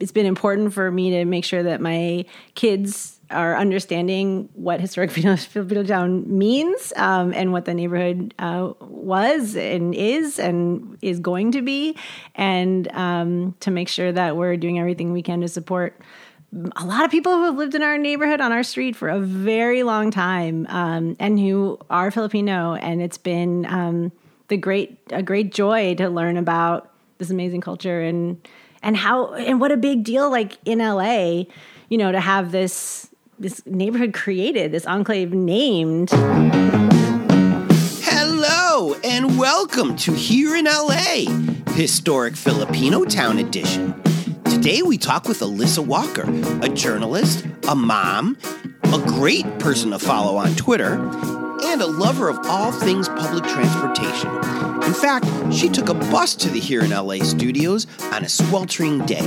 it's been important for me to make sure that my kids are understanding what historic Filipino town means um, and what the neighborhood uh, was and is and is going to be, and um, to make sure that we're doing everything we can to support a lot of people who have lived in our neighborhood on our street for a very long time um, and who are Filipino, and it's been um, the great a great joy to learn about this amazing culture and and how and what a big deal like in LA, you know, to have this this neighborhood created, this enclave named. Hello and welcome to Here in LA, Historic Filipino Town Edition. Today we talk with Alyssa Walker, a journalist, a mom, a great person to follow on Twitter, and a lover of all things public transportation. In fact, she took a bus to the Here in LA studios on a sweltering day.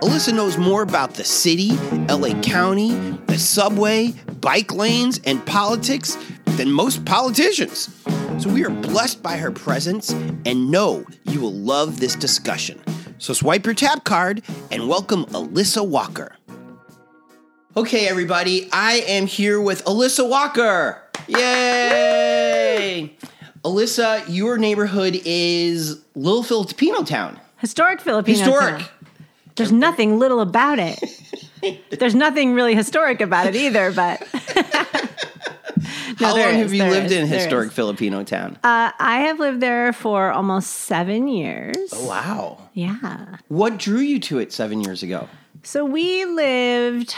Alyssa knows more about the city, LA County, the subway, bike lanes, and politics than most politicians. So we are blessed by her presence and know you will love this discussion. So swipe your tap card and welcome Alyssa Walker. Okay, everybody, I am here with Alyssa Walker. Yay! Alyssa, your neighborhood is Little Filipino Town. Historic Filipino Historic. town. There's nothing little about it. There's nothing really historic about it either, but How long is, have you lived is, in historic is. Filipino town? uh, I have lived there for almost seven years. Oh, wow. Yeah. What drew you to it seven years ago? So we lived,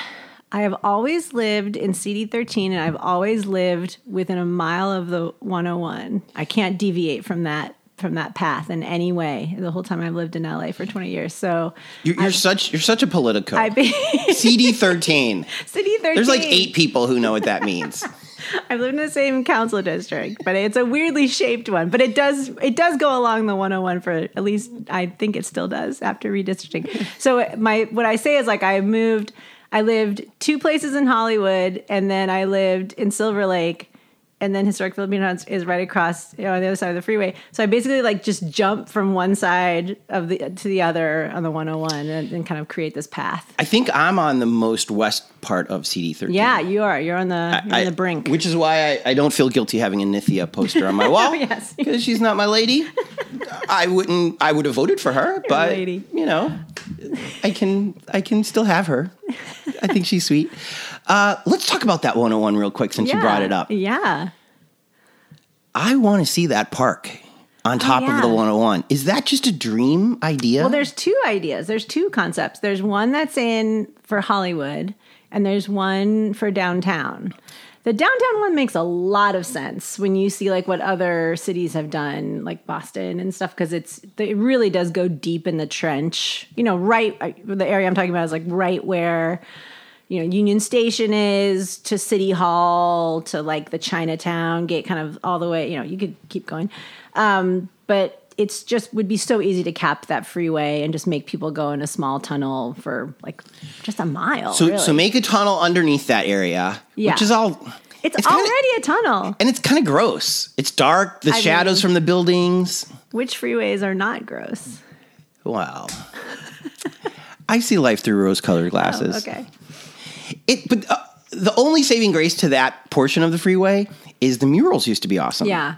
I have always lived in CD13 and I've always lived within a mile of the 101. I can't deviate from that from that path in any way the whole time I've lived in LA for 20 years. So You're, you're such you're such a politico. I've been CD thirteen. CD13. There's like eight people who know what that means. I've lived in the same council district, but it's a weirdly shaped one. But it does it does go along the 101 for at least I think it still does after redistricting. so my what I say is like I moved I lived two places in Hollywood and then I lived in Silver Lake and then historic Filipino House is right across you know, on the other side of the freeway. So I basically like just jump from one side of the to the other on the 101 and, and kind of create this path. I think I'm on the most west part of CD thirteen. Yeah, you are. You're on the you're on the brink. Which is why I, I don't feel guilty having a Nithya poster on my wall. Yes. Because she's not my lady. I wouldn't I would have voted for her, but lady. you know, I can I can still have her. I think she's sweet. Uh, let's talk about that 101 real quick since you brought it up. Yeah. I want to see that park on top of yeah. the 101. Is that just a dream idea? Well, there's two ideas. There's two concepts. There's one that's in for Hollywood, and there's one for downtown. The downtown one makes a lot of sense when you see like what other cities have done, like Boston and stuff, because it's it really does go deep in the trench. You know, right the area I'm talking about is like right where you know Union Station is to City Hall to like the Chinatown gate, kind of all the way. You know, you could keep going, um, but it's just would be so easy to cap that freeway and just make people go in a small tunnel for like just a mile. so really. so make a tunnel underneath that area, Yeah. which is all it's, kinda- already a tunnel. and it's kind of gross. It's dark, the I shadows mean- from the buildings. Which freeways are not gross? Wow. I see life through rose-colored glasses. Oh, Okay. It, but uh, the only saving grace to that portion of the freeway is the murals used to be awesome. Yeah,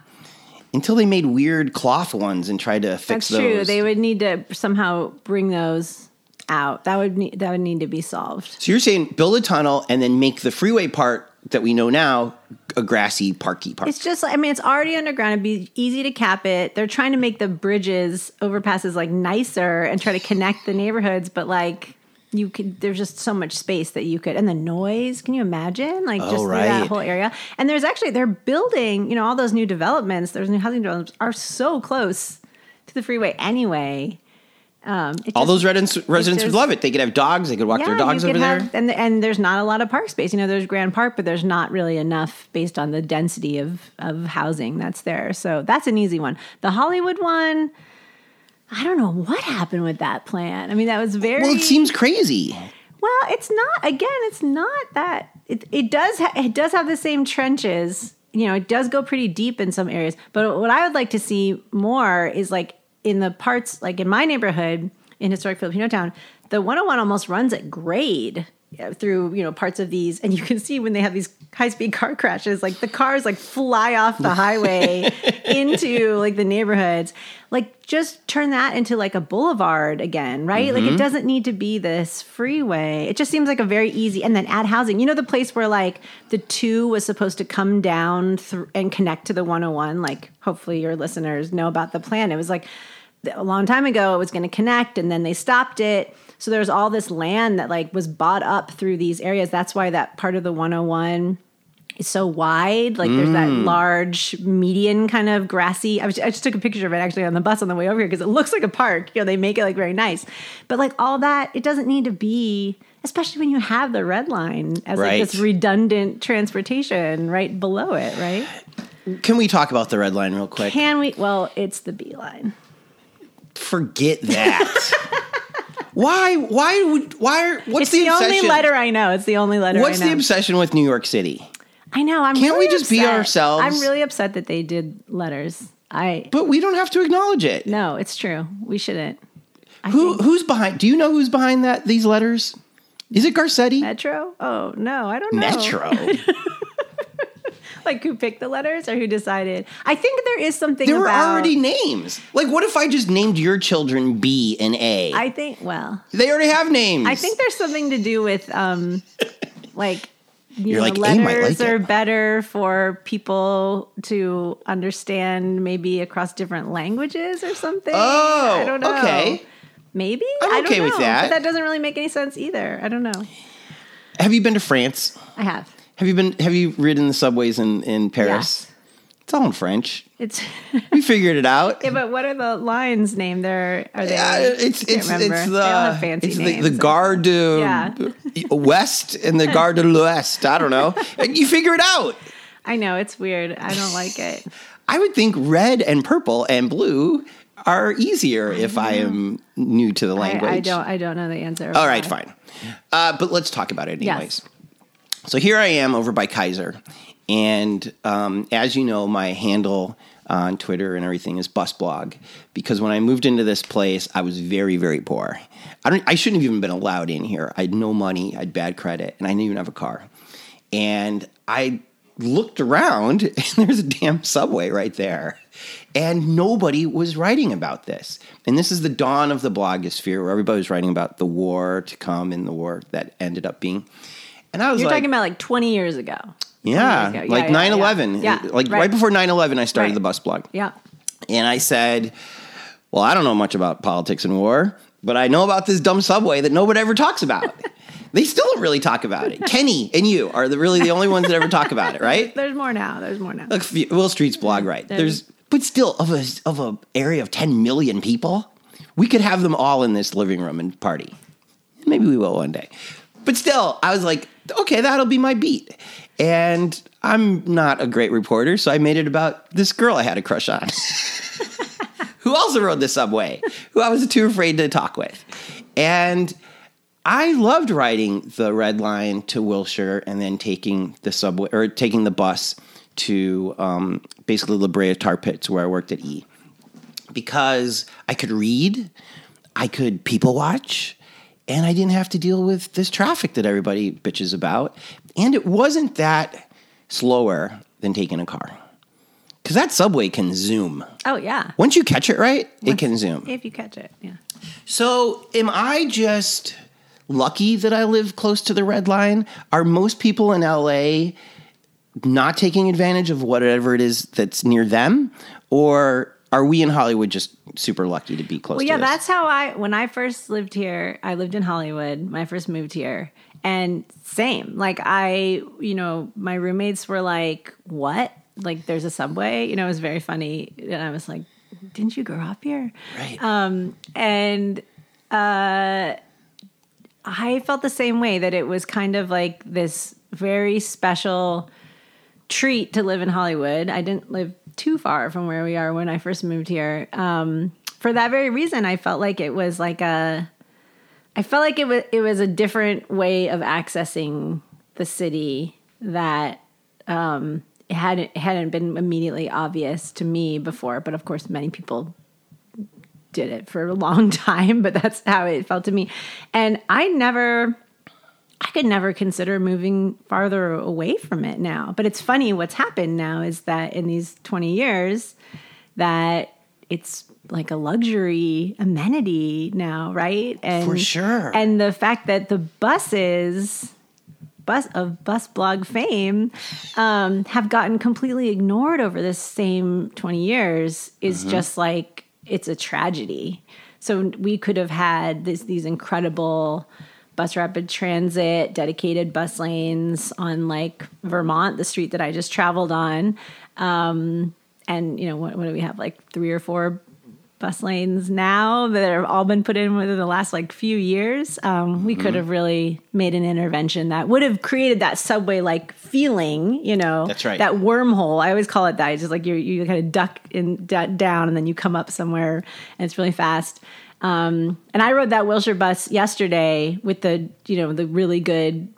Until they made weird cloth ones and tried to fix that's those. true. They would need to somehow bring those out. That would need that would need to be solved. so you're saying build a tunnel and then make the freeway part that we know now a grassy parky part. It's just, I mean, it's already underground. It'd be easy to cap it. They're trying to make the bridges, overpasses, like nicer and try to connect the neighborhoods, but like you could, there's just so much space that you could, and the noise. Can you imagine? Like just through right. that whole area. And there's actually they're building, you know, all those new developments. There's new housing developments are so close to the freeway anyway. Um, All just- those residents, residents would love it. They could have dogs. They could walk their dogs over could there. and and there's not a lot of park space. You know, there's Grand Park, but there's not really enough based on the density of of housing that's there. So that's an easy one. The Hollywood one, I don't know what happened with that plan. I mean, that was very well, it seems crazy. well. It's not again. It's not that. It it does ha- it does have the same trenches. You know, it does go pretty deep in some areas. But what I would like to see more is like in the parts like in my neighborhood in historic Filipino town, the 101 almost runs at grade Uh, through you know parts of these and you can see when they have these high speed car crashes like the cars like fly off the highway into like the neighborhoods. Like just turn that into like a boulevard again right? Like it mm-hmm. doesn't need to be this freeway. It just seems like a very easy and then add housing. You know the place where like the 2 was supposed to come down thr and connect to the 101 like hopefully your listeners know about the plan. It was like a long time ago it was going to connect and then they stopped it so there's all this land that like was bought up through these areas. That's why that part of the 101 is so wide. Like there's that mm. large median kind of grassy I, was, I just took a picture of it actually on the bus on the way over here because it looks like a park. You know they make it like very nice. But like all that it doesn't need to be especially when you have the red line as Right. like this redundant transportation right below it right? Can we talk about the red line real quick? can we? Well it's the b line Forget that. why? Why would? Why? are- What's it's the, the, only letter I know. It's the only letter What's I know. the obsession with New York City? I know. I'm Can't we really just be ourselves? I'm really upset that they did letters. I But we don't have to acknowledge it. no, it's true. We shouldn't. I Who? think Who's behind? Do you know who's behind that? These letters? Is it Garcetti? Metro? Oh no, I don't know. Metro. Like who picked the letters or who decided? I think there is something. there were already names. Like, what if I just named your children B and A? I think. Well, they already have names. I think there's something to do with um, like. You You're know, like, letters like are it." better for people to understand, maybe across different languages or something. Oh, I don't know. okay. Maybe I'm I don't okay with that. But that doesn't really make any sense either. I don't know. Have you been to France? I have. Have you been? Have you ridden the subways in in Paris? Yes. It's all in French. It's We figured it out. yeah, but what are the lines named? There are they? Yeah, it's I can't it's remember. it's They all have the fancy it's the, names. the Gare de Yeah. West and the Gare de l'Ouest. I don't know. You figure it out. I know it's weird. I don't like it. I would think red and purple and blue are easier if I am new to the language. I don't. I don't know the answer. All right, Why. fine. Uh, but let's talk about it Yes. So here I am over by Kaiser, and um, as you know, my handle on Twitter and everything is busblog because when I moved into this place, I was very, very poor. I don't. I shouldn't have even been allowed in here. I had no money. I had bad credit, and I didn't even have a car. And I looked around, and there's a damn subway right there. And nobody was writing about this. And this is the dawn of the blogosphere where everybody was writing about the war to come and the war that ended up being. And I was You're like, talking about like 20 years ago. yeah, years ago. like Yeah, 9/11. yeah. Like Right. right, before 9 11, I started Right. the bus blog. Yeah. And I said, Well, I don't know much about politics and war, but I know about this dumb subway that nobody ever talks about. they still don't really talk about it. Kenny and you are the, really the only ones that ever talk about it, right? There's more now. There's more now. Look, Will Street's blog, right? There's, but still, of a of a area of 10 million people, we could have them all in this living room and party. Maybe we will one day. But still, I was like, okay, that'll be my beat. And I'm not a great reporter, so I made it about this girl I had a crush on. who also rode the subway, who I was too afraid to talk with. And I loved riding the red line to Wilshire and then taking the subway or taking the bus to um, basically La Brea Tar Pits where I worked at E because I could read, I could people watch, and I didn't have to deal with this traffic that everybody bitches about. And it wasn't that slower than taking a car because that subway can zoom. Oh, yeah. Once you catch it right, it can zoom. If you catch it. Yeah. So, am I just lucky that I live close to the red line? Are most people in LA not taking advantage of whatever it is that's near them? Or are we in Hollywood just super lucky to be close Well, to yeah, this? that's how I, when I first lived here, I lived in Hollywood My first moved here. And same, like I, you know, my roommates were like, what? Like there's a subway? You know, it was very funny. And I was like, didn't you grow up here? right. Um, and uh, I felt the same way that it was kind of like this very special treat to live in Hollywood. I didn't live too far from where we are when I first moved here. Um, for that very reason, I felt like it was like a, I felt like it was it was a different way of accessing the city that um, hadn't hadn't been immediately obvious to me before. But of course, many people did it for a long time, but that's how it felt to me. And I never I could never consider moving farther away from it now. But it's funny what's happened now is that in these 20 years that it's like a luxury amenity now, right? And For sure. And the fact that the buses bus of bus blog fame um, have gotten completely ignored over this same 20 years is just like it's a tragedy. So we could have had this, these incredible bus rapid transit dedicated bus lanes on like Vermont, the street that I just traveled on. Um, and you know what, what do we have like three or four bus lanes now that have all been put in within the last like few years um, we Mm-hmm. could have really made an intervention that would have created that subway like feeling you know That's right. that wormhole i always call it that it's just like you you kind of duck in d- down and then you come up somewhere and it's really fast um, and i rode that wilshire bus yesterday with the you know the really good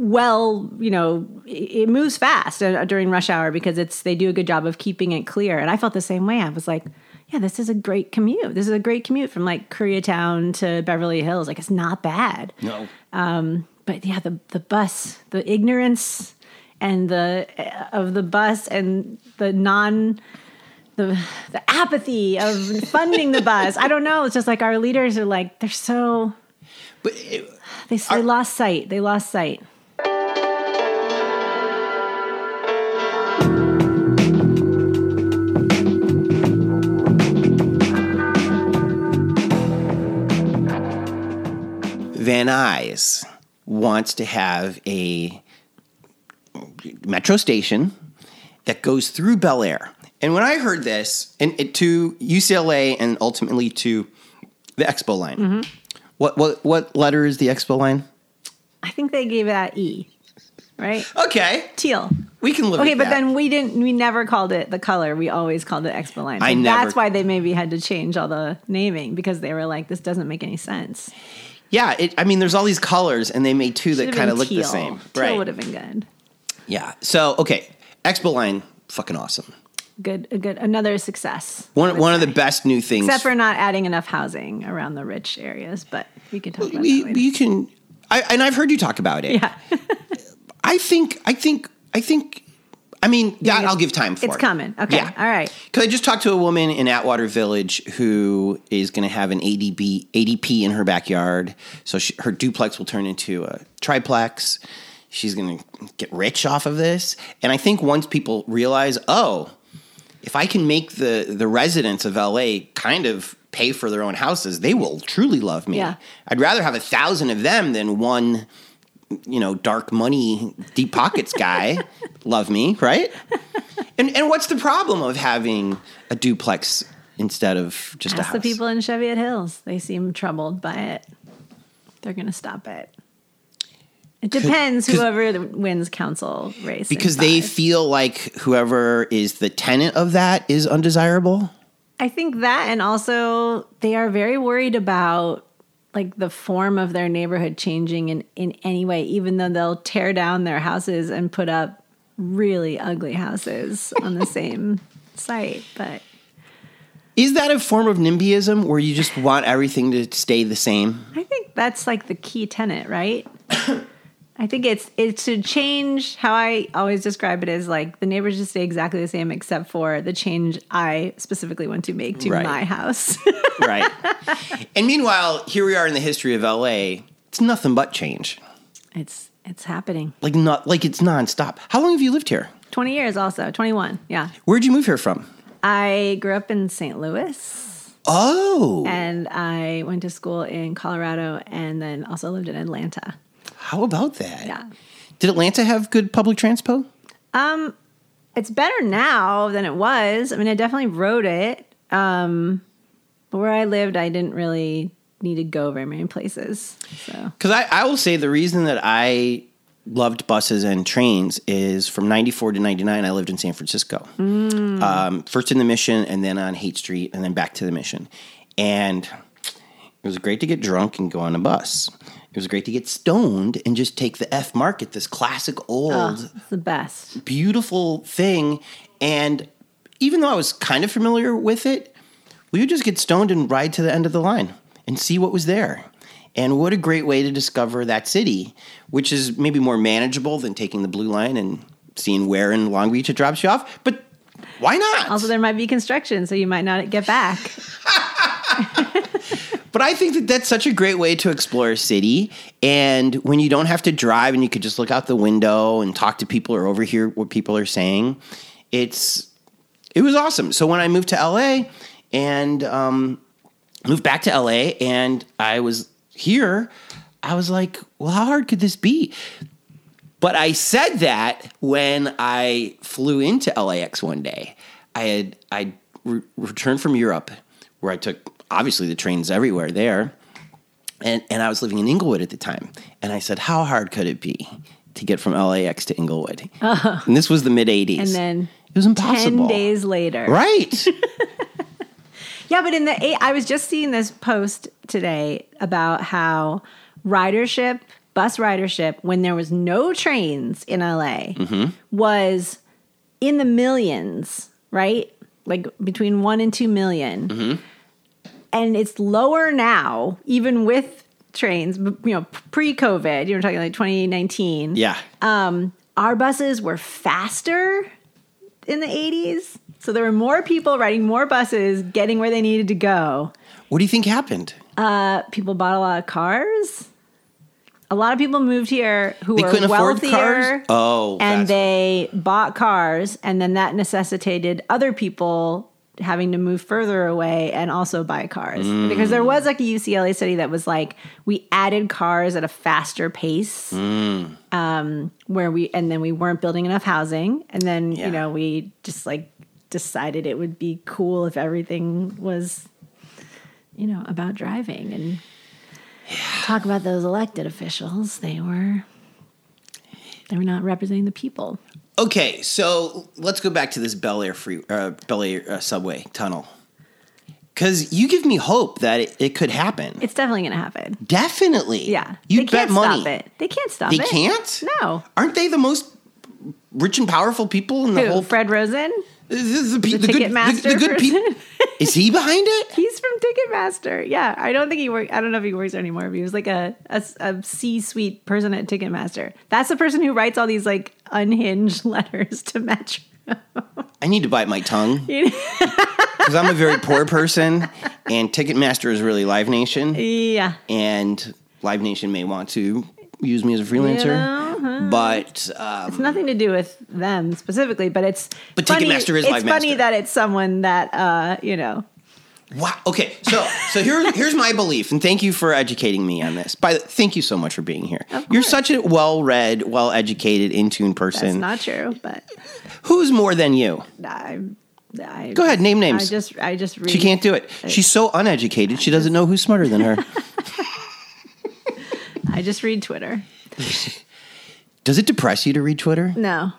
well, you know, it, moves fast uh, during rush hour because it's they do a good job of keeping it clear. And I felt the same way. I was like, yeah, this is a great commute. This is a great commute from like Koreatown to Beverly Hills. Like it's not bad. No. But yeah, the the bus, the ignorance and the uh, of the bus and the non the the apathy of funding the bus. I don't know. It's just like our leaders are like they're so But it, they, they lost sight. They lost sight. Van Nuys wants to have a metro station that goes through Bel Air. And when I heard this, and it, to UCLA and ultimately to the Expo line, Mm-hmm. what what what letter is the Expo line? I think they gave it that E, right? Okay, Teal. we can live. Okay, but that. then we didn't. We never called it the color. We always called it Expo Line. So I never- That's why they maybe had to change all the naming because they were like, this doesn't make any sense. yeah, it, I mean, there's all these colors, and they made two that kind of look the same, Teal right? would have been good. Yeah. So okay, Expo line, fucking awesome. Good, a good, another success. One one of the best new things. except for not adding enough housing around the rich areas. But we can talk about we, that later. you can, I, and I've heard you talk about it. yeah, I think, I think, I think. I mean, yeah, it's- I'll give time for it's it. coming. Okay, Yeah. all right. Because I just talked to a woman in Atwater Village who is going to have an ADB, ADP in her backyard. So she, her duplex will turn into a triplex. She's going to get rich off of this. And I think once people realize, oh, if I can make the, the residents of LA kind of pay for their own houses, they will truly love me. Yeah. I'd rather have a thousand of them than one, you know, dark money, deep pockets guy love me, right? And and what's the problem of having a duplex instead of just a Ask house? the people in Cheviot Hills. They seem troubled by it. They're going to stop it. It depends whoever wins council race. because they feel like whoever is the tenant of that is undesirable. I think that, and also they are very worried about like the form of their neighborhood changing in in any way, even though they'll tear down their houses and put up really ugly houses on the same site. But Is that a form of NIMBYism where you just want everything to stay the same? I think that's like the key tenet, right? I think it's it's to change how I always describe it as like the neighbors just stay exactly the same except for the change I specifically want to make to Right. my house. Right. and meanwhile, here we are in the history of LA. It's nothing but change. it's it's happening. Like not like it's nonstop. How long have you lived here? 20 years also, 21. Yeah. Where'd you move here from? I grew up in St. Louis Oh, and I went to school in Colorado and then also lived in Atlanta. How about that? Yeah. Did Atlanta have good public transpo? It's better now than it was. I mean, I definitely rode it. Um, but where I lived, I didn't really need to go very many places. So, Because I, I will say the reason that I loved buses and trains is from 94 to 99, I lived in San Francisco. Um, first in the Mission and then on Haight Street and then back to the Mission. And it was great to get drunk and go on a bus. It was great to get stoned and just take the F Market, this classic old, oh, the best. beautiful thing. And even though I was kind of familiar with it, we would just get stoned and ride to the end of the line and see what was there. And what a great way to discover that city, which is maybe more manageable than taking the blue line and seeing where in Long Beach it drops you off. But why not? Also, there might be construction, so you might not get back. But I think that that's such a great way to explore a city. And when you don't have to drive and you could just look out the window and talk to people or overhear what people are saying, it's it was awesome. So when I moved to LA and um, moved back to LA and I was here, I was like, well, how hard could this be? But I said that when I flew into LAX one day. I had I re- returned from Europe, where I took obviously the trains everywhere there, and and I was living in Inglewood at the time. And I said, how hard could it be to get from LAX to Inglewood? Oh. And this was the mid '80s, And then it was impossible. 10 days later. right? Yeah, but in the eight, I was just seeing this post today about how ridership, bus ridership, when there was no trains in LA, mm-hmm. was in the millions, right? Like between one and two million. Mm-hmm. And it's lower now, even with trains, you know, pre COVID, you were talking like 2019. yeah. Our buses were faster in the 80s. So there were more people riding more buses, getting where they needed to go. what do you think happened? Uh, people bought a lot of cars. A lot of people moved here who They were couldn't afford wealthier. cars? Oh, and they bought cars, and then that necessitated other people having to move further away and also buy cars Mm. because there was like a UCLA study that was like we added cars at a faster pace Mm. um, where we and then we weren't building enough housing and then Yeah. you know we just like decided it would be cool if everything was you know about driving and talk about those elected officials they were they were not representing the people Okay, so let's go back to this Bel Air free uh, Bel Air uh, subway tunnel. Because you give me hope that it, it could happen. it's definitely going to happen Definitely. yeah You they bet can't money. stop it they can't stop They it They can't? no Aren't they the most rich and powerful people in the who whole fred rosen the, the, pe- the, the good, the, the good people? Is he behind it? He's from Ticketmaster. Yeah, I don't think he works. I don't know if he works there anymore. But he was like a, a, a C-suite person at Ticketmaster. That's the person who writes all these like unhinged letters to Metro. I need to bite my tongue because I'm a very poor person, and Ticketmaster is really Live Nation, yeah, and Live Nation may want to use me as a freelancer, know, but um, it's nothing to do with them specifically, but it's But funny, Ticketmaster is It's funny Master. that it's someone that uh, you know. Wow. Okay. So so here here's my belief, and thank you for educating me on this. By the, thank you so much for being here. You're such a well-read, well-educated, in-tune That's person. not true, but Who's more than you? I, I Go ahead, name I names. just I just read. She can't do it. She's so uneducated. She doesn't know who's smarter than her. I just read Twitter. Does it depress you to read Twitter? No,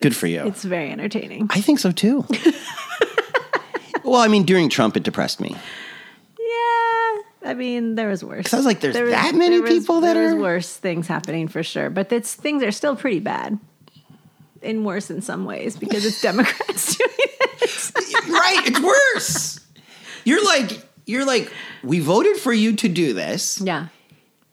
Good for you. it's very entertaining. I think so too. well, I mean, during Trump, it depressed me. Yeah, I mean, there was worse. I was like, there's There was- that many was- people that are- worse things happening for sure, but it's things are still pretty bad, and worse in some ways because it's Democrats doing it. right? It's worse. You're like, you're like, we voted for you to do this. yeah,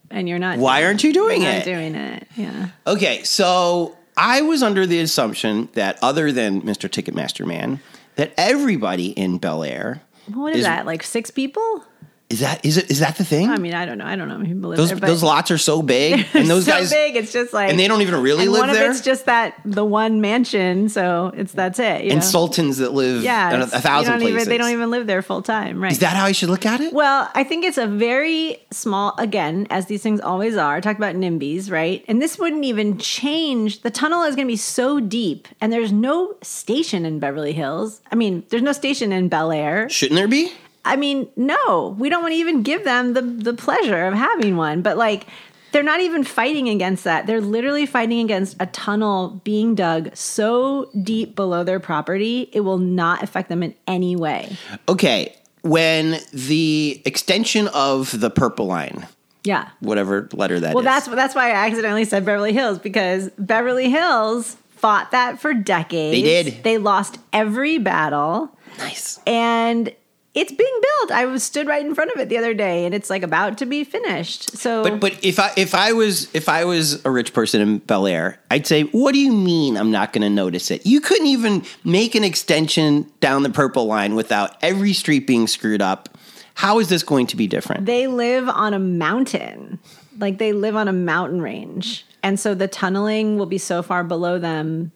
and you're not. Why aren't you doing it? Doing it. Yeah. Okay, so I was under the assumption that other than Mr. Ticketmaster Man, that everybody in Bel Air What is, Is- that? Like six people? Is that is it is that the thing? I mean, I don't know. I don't know live those there, but those lots are so big, and those so guys big. It's just like, and they don't even really and live one there. of it's just that the one mansion, so it's that's it. You and know? sultans that live yeah, in a, a thousand don't places. Even, they don't even live there full time, right? is that how I should look at it? Well, I think it's a very small, again, as these things always are. Talk about NIMBYs, right? And this wouldn't even change. The tunnel is going to be so deep, and there's no station in Beverly Hills. I mean, there's no station in Bel Air. Shouldn't there be? I mean, no, we don't want to even give them the, the pleasure of having one. But like, they're not even fighting against that. They're literally fighting against a tunnel being dug so deep below their property, it will not affect them in any way. Okay, when the extension of the purple line, Yeah. whatever letter that is, Well, that's that's why I accidentally said Beverly Hills because Beverly Hills fought that for decades. They did. They lost every battle, nice. and it's being built. I was stood right in front of it the other day, and it's like about to be finished. So, But but if I if I was if I was a rich person in Bel Air, I'd say, "What do you mean I'm not going to notice it? You couldn't even make an extension down the purple line without every street being screwed up. How is this going to be different?" they live on a mountain, like they live on a mountain range, and so the tunneling will be so far below them.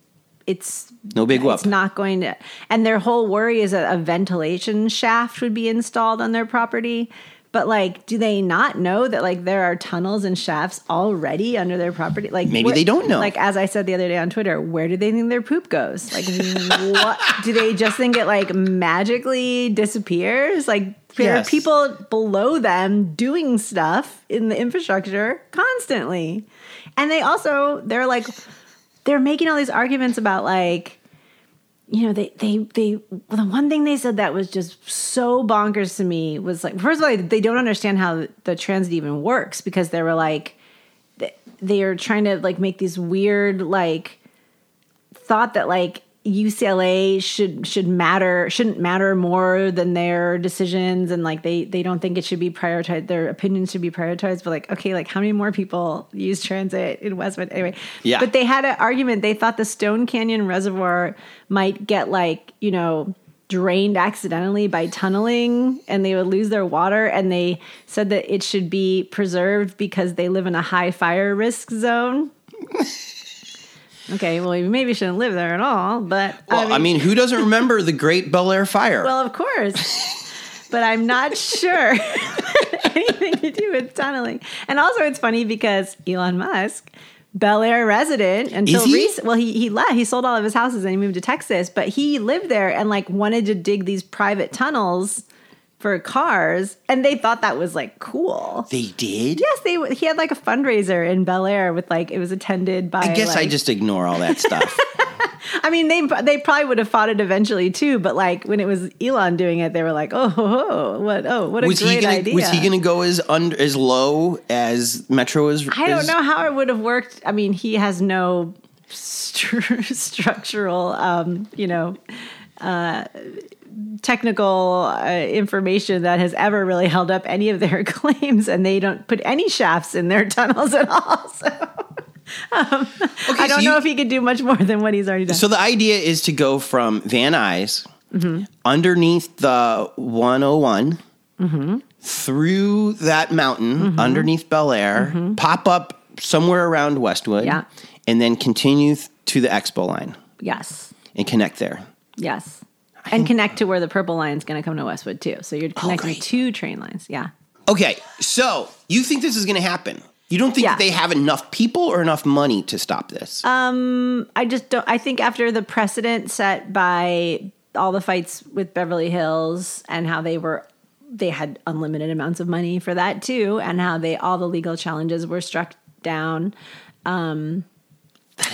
It's No big whoop. It's not going to. And their whole worry is that a ventilation shaft would be installed on their property. But like, do they not know that like there are tunnels and shafts already under their property? Like Maybe they don't know. Like as I said the other day on Twitter, where do they think their poop goes? Like, what do they just think it like magically disappears? Like there Yes. are people below them doing stuff in the infrastructure constantly, and they also they're like they're making all these arguments about like you know they they they the one thing they said that was just so bonkers to me was like first of all they don't understand how the transit even works because they were like they- are trying to like make these weird like thought that like UCLA should should matter shouldn't matter more than their decisions and like they they don't think it should be prioritized their opinions should be prioritized but like okay like how many more people use transit in Westwood? Anyway Yeah. but they had an argument. They thought the Stone Canyon Reservoir might get like you know drained accidentally by tunneling and they would lose their water and they said that it should be preserved because they live in a high fire risk zone Okay, well, you maybe shouldn't live there at all, but well, I mean, who doesn't remember the Great Bel Air fire? well, of course, but I'm not sure anything to do with tunneling. And also, it's funny because Elon Musk, Bel Air resident until recent. Well, he he left. He sold all of his houses and he moved to Texas, but he lived there and like wanted to dig these private tunnels for cars, and they thought that was like cool. they did. Yes, they. He had like a fundraiser in Bel Air with like it was attended by. I guess I just ignore all that stuff. I mean, they they probably would have fought it eventually too, but like when it was Elon doing it, they were like, "Oh, ho, what? Oh, what a was great he gonna idea!" was he gonna go as under as low as Metro is? I don't is- know how it would have worked. I mean, he has no stru- structural, um, you know, uh, technical uh, information that has ever really held up any of their claims, and they don't put any shafts in their tunnels at all. So. Um, I don't you- know if he could do much more than what he's already done. So the idea is to go from Van Nuys underneath the 101 through that mountain underneath Bel Air, pop up somewhere around Westwood, Yeah. and then continue th- to the Expo line yes. and connect there. Yes. And connect to where the purple line's going to come to Westwood too. So you're connecting Oh, two train lines. Yeah. Okay, so you think this is going to happen? You don't think Yeah. that they have enough people or enough money to stop this? Um, I just don't. I think after the precedent set by all the fights with Beverly Hills and how they were, they had unlimited amounts of money for that too, and how they all the legal challenges were struck down. Um, is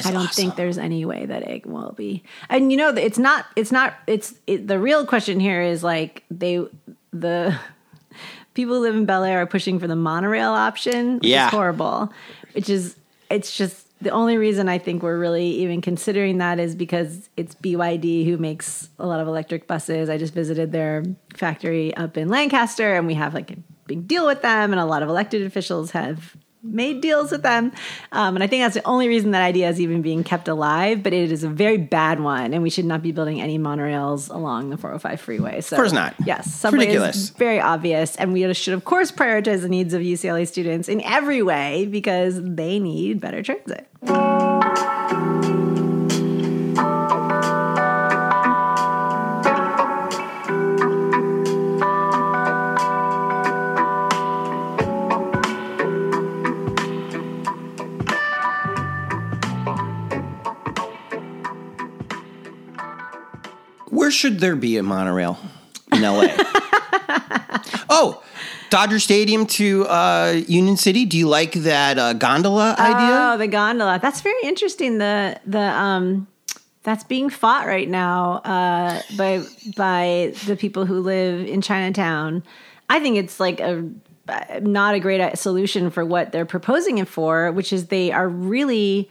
I don't awesome. think there's any way that it will be. And you know, it's not. It's not. It's it, the real question here is like they the people who live in Bel Air are pushing for the monorail option, which Yeah. is horrible. Which is it's just the only reason I think we're really even considering that is because it's BYD who makes a lot of electric buses. I just visited their factory up in Lancaster, and we have like a big deal with them, and a lot of elected officials have made deals with them. Um, and I think that's the only reason that idea is even being kept alive, but it is a very bad one, and we should not be building any monorails along the 405 freeway. So, Of course not. Yes, subway ridiculous. is very obvious, and we should, of course, prioritize the needs of UCLA students in every way because they need better transit. Where should there be a monorail in LA? oh, Dodger Stadium to uh, Union City. Do you like that uh, gondola idea? Oh, the gondola. That's very interesting. The the um that's being fought right now uh, by by the people who live in Chinatown. I think it's like a not a great solution for what they're proposing it for, which is they are really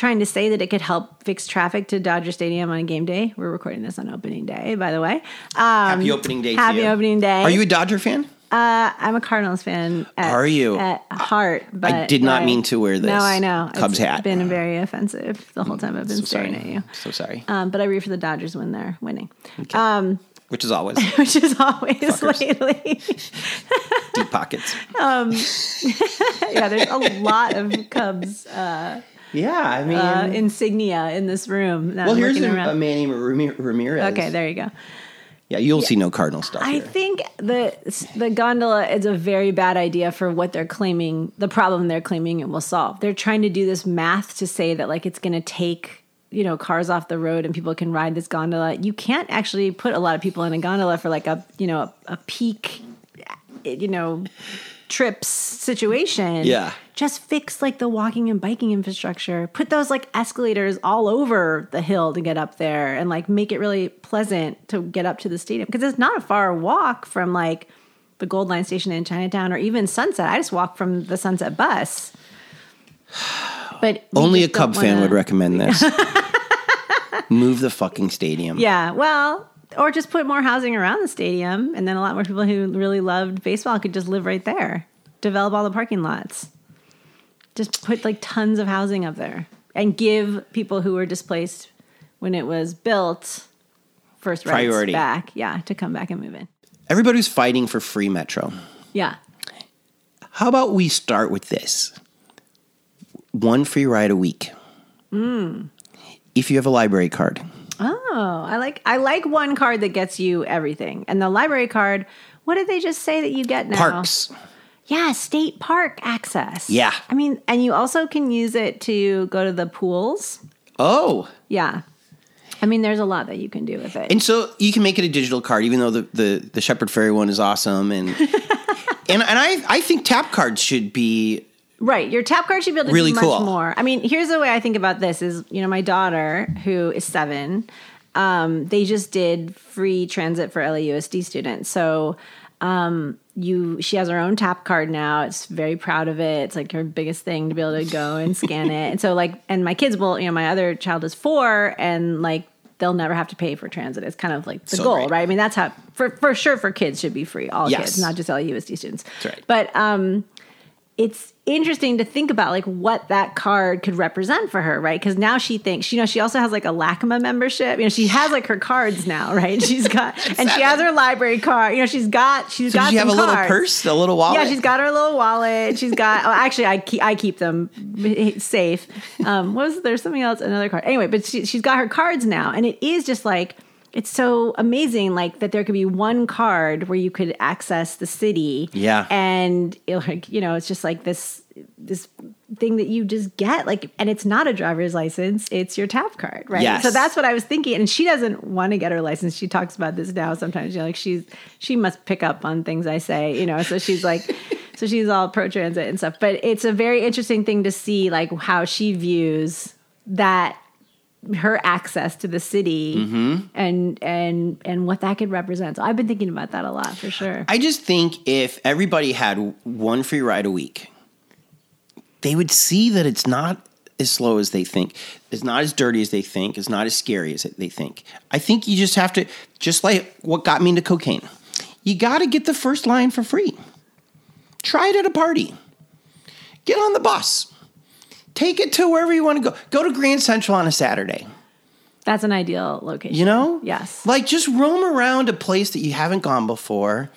trying to say that it could help fix traffic to Dodger Stadium on a game day. We're recording this on opening day, by the way. Um, Happy opening day. to happy opening day. Are you a Dodger fan? Uh, I'm a Cardinals fan. At, Are you? at heart? But I did not right. mean to wear this No, I know. Cubs it's hat. Been very offensive the whole time I've been So staring sorry. at you. So sorry. Um, but I root for the Dodgers when they're winning, um, Which is always which is always Fuckers. lately. deep pockets. yeah, there's a lot of Cubs uh, Yeah, I mean, uh, insignia in this room. well, here's a, a man named Rami- Ramirez. Okay, there you go. Yeah, you'll see no Cardinal stuff I here. think the the gondola is a very bad idea for what they're claiming. The problem they're claiming it will solve. They're trying to do this math to say that like it's going to take you know cars off the road and people can ride this gondola. You can't actually put a lot of people in a gondola for like a you know a, a peak you know trips situation. Yeah. Just fix like the walking and biking infrastructure. Put those like escalators all over the hill to get up there and like make it really pleasant to get up to the stadium because it's not a far walk from like the Gold Line station in Chinatown or even Sunset. I just walk from the Sunset bus. But Only a Cub fan wanna- would recommend this. Move the fucking stadium. Yeah, well, or just put more housing around the stadium, and then a lot more people who really loved baseball could just live right there. Develop all the parking lots. Just put like tons of housing up there, and give people who were displaced when it was built first Priority. back. Yeah, to come back and move in. Everybody's fighting for free metro. Yeah. How about we start with this? One free ride a week. Hmm. If you have a library card. Oh, I like I like one card that gets you everything, and the library card. What did they just say that you get now? Parks. Yeah, state park access. Yeah. I mean, and you also can use it to go to the pools. Oh. Yeah. I mean, there's a lot that you can do with it. And so you can make it a digital card, even though the, the, the Shepard Fairey one is awesome. And and, and I, I think tap cards should be right. Your tap card should be able to Really do much cool. more. I mean, here's the way I think about this is, you know, my daughter, who is seven, um, they just did free transit for LAUSD students. So um, you she has her own tap card now. It's very proud of it. It's like her biggest thing to be able to go and scan it. And so like and my kids will, you know, my other child is four and like they'll never have to pay for transit. It's kind of like the So goal, great. right? I mean, that's how for for sure for kids should be free. All Yes. kids, not just LAUSD students. That's right. But um it's interesting to think about like what that card could represent for her, right? Because now she thinks, you know, she also has like a LACMA membership. You know, she has like her cards now, right? She's got, and she has her library card. You know, she's got, she's So got. does she have a some little purse, a little wallet? Yeah, she's got her little wallet. She's got. Oh, actually, I keep I keep them safe. Um, what was there something else? Another card. Anyway, but she, she's got her cards now, and it is just like it's so amazing, like that there could be one card where you could access the city. Yeah. and it, like you know, it's just like this this thing that you just get like and it's not a driver's license it's your tap card right Yes. so that's what i was thinking and she doesn't want to get her license she talks about this now sometimes you know like she's she must pick up on things i say you know so she's like so she's all pro transit and stuff but it's a very interesting thing to see like how she views that her access to the city Mm-hmm. and and and what that could represent so i've been thinking about that a lot for sure I just think if everybody had one free ride a week, they would see that it's not as slow as they think. It's not as dirty as they think. It's not as scary as they think. I think you just have to, just like what got me into cocaine, you got to get the first line for free. Try it at a party. Get on the bus. Take it to wherever you want to go. Go to Grand Central on a Saturday. that's an ideal location You know? yes Like just roam around a place that you haven't gone before